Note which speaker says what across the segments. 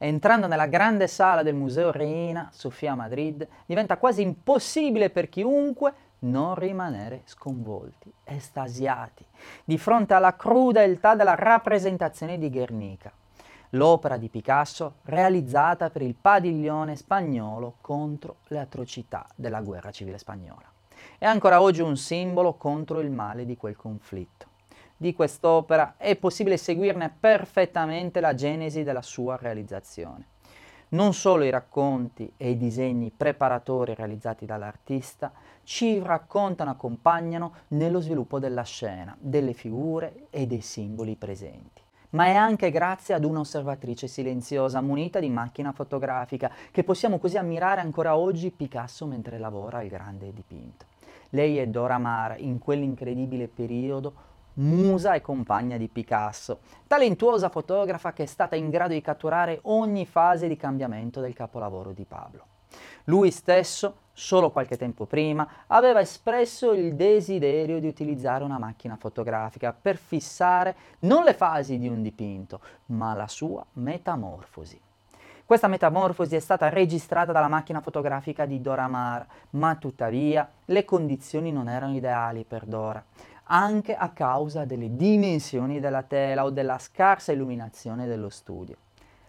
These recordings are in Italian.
Speaker 1: Entrando nella grande sala del Museo Reina Sofia Madrid, diventa quasi impossibile per chiunque non rimanere sconvolti, estasiati, di fronte alla crudeltà della rappresentazione di Guernica, l'opera di Picasso realizzata per il padiglione spagnolo contro le atrocità della guerra civile spagnola. È ancora oggi un simbolo contro il male di quel conflitto di quest'opera è possibile seguirne perfettamente la genesi della sua realizzazione. Non solo i racconti e i disegni preparatori realizzati dall'artista ci raccontano, accompagnano nello sviluppo della scena, delle figure e dei simboli presenti ma è anche grazie ad un'osservatrice silenziosa munita di macchina fotografica che possiamo così ammirare ancora oggi Picasso mentre lavora al grande dipinto. Lei è Dora Maar in quell'incredibile periodo musa e compagna di Picasso, talentuosa fotografa che è stata in grado di catturare ogni fase di cambiamento del capolavoro di Pablo. Lui stesso, solo qualche tempo prima, aveva espresso il desiderio di utilizzare una macchina fotografica per fissare non le fasi di un dipinto, ma la sua metamorfosi. Questa metamorfosi è stata registrata dalla macchina fotografica di Dora Maar, ma tuttavia le condizioni non erano ideali per Dora anche a causa delle dimensioni della tela o della scarsa illuminazione dello studio.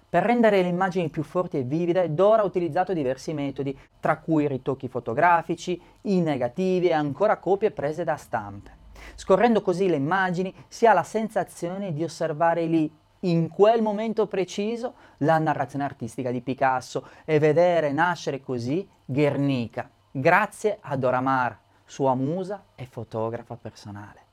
Speaker 1: Per rendere le immagini più forti e vivide, Dora ha utilizzato diversi metodi, tra cui ritocchi fotografici, i negativi e ancora copie prese da stampe. Scorrendo così le immagini si ha la sensazione di osservare lì, in quel momento preciso, la narrazione artistica di Picasso e vedere nascere così Guernica, grazie a Dora Maar, sua musa e fotografa personale.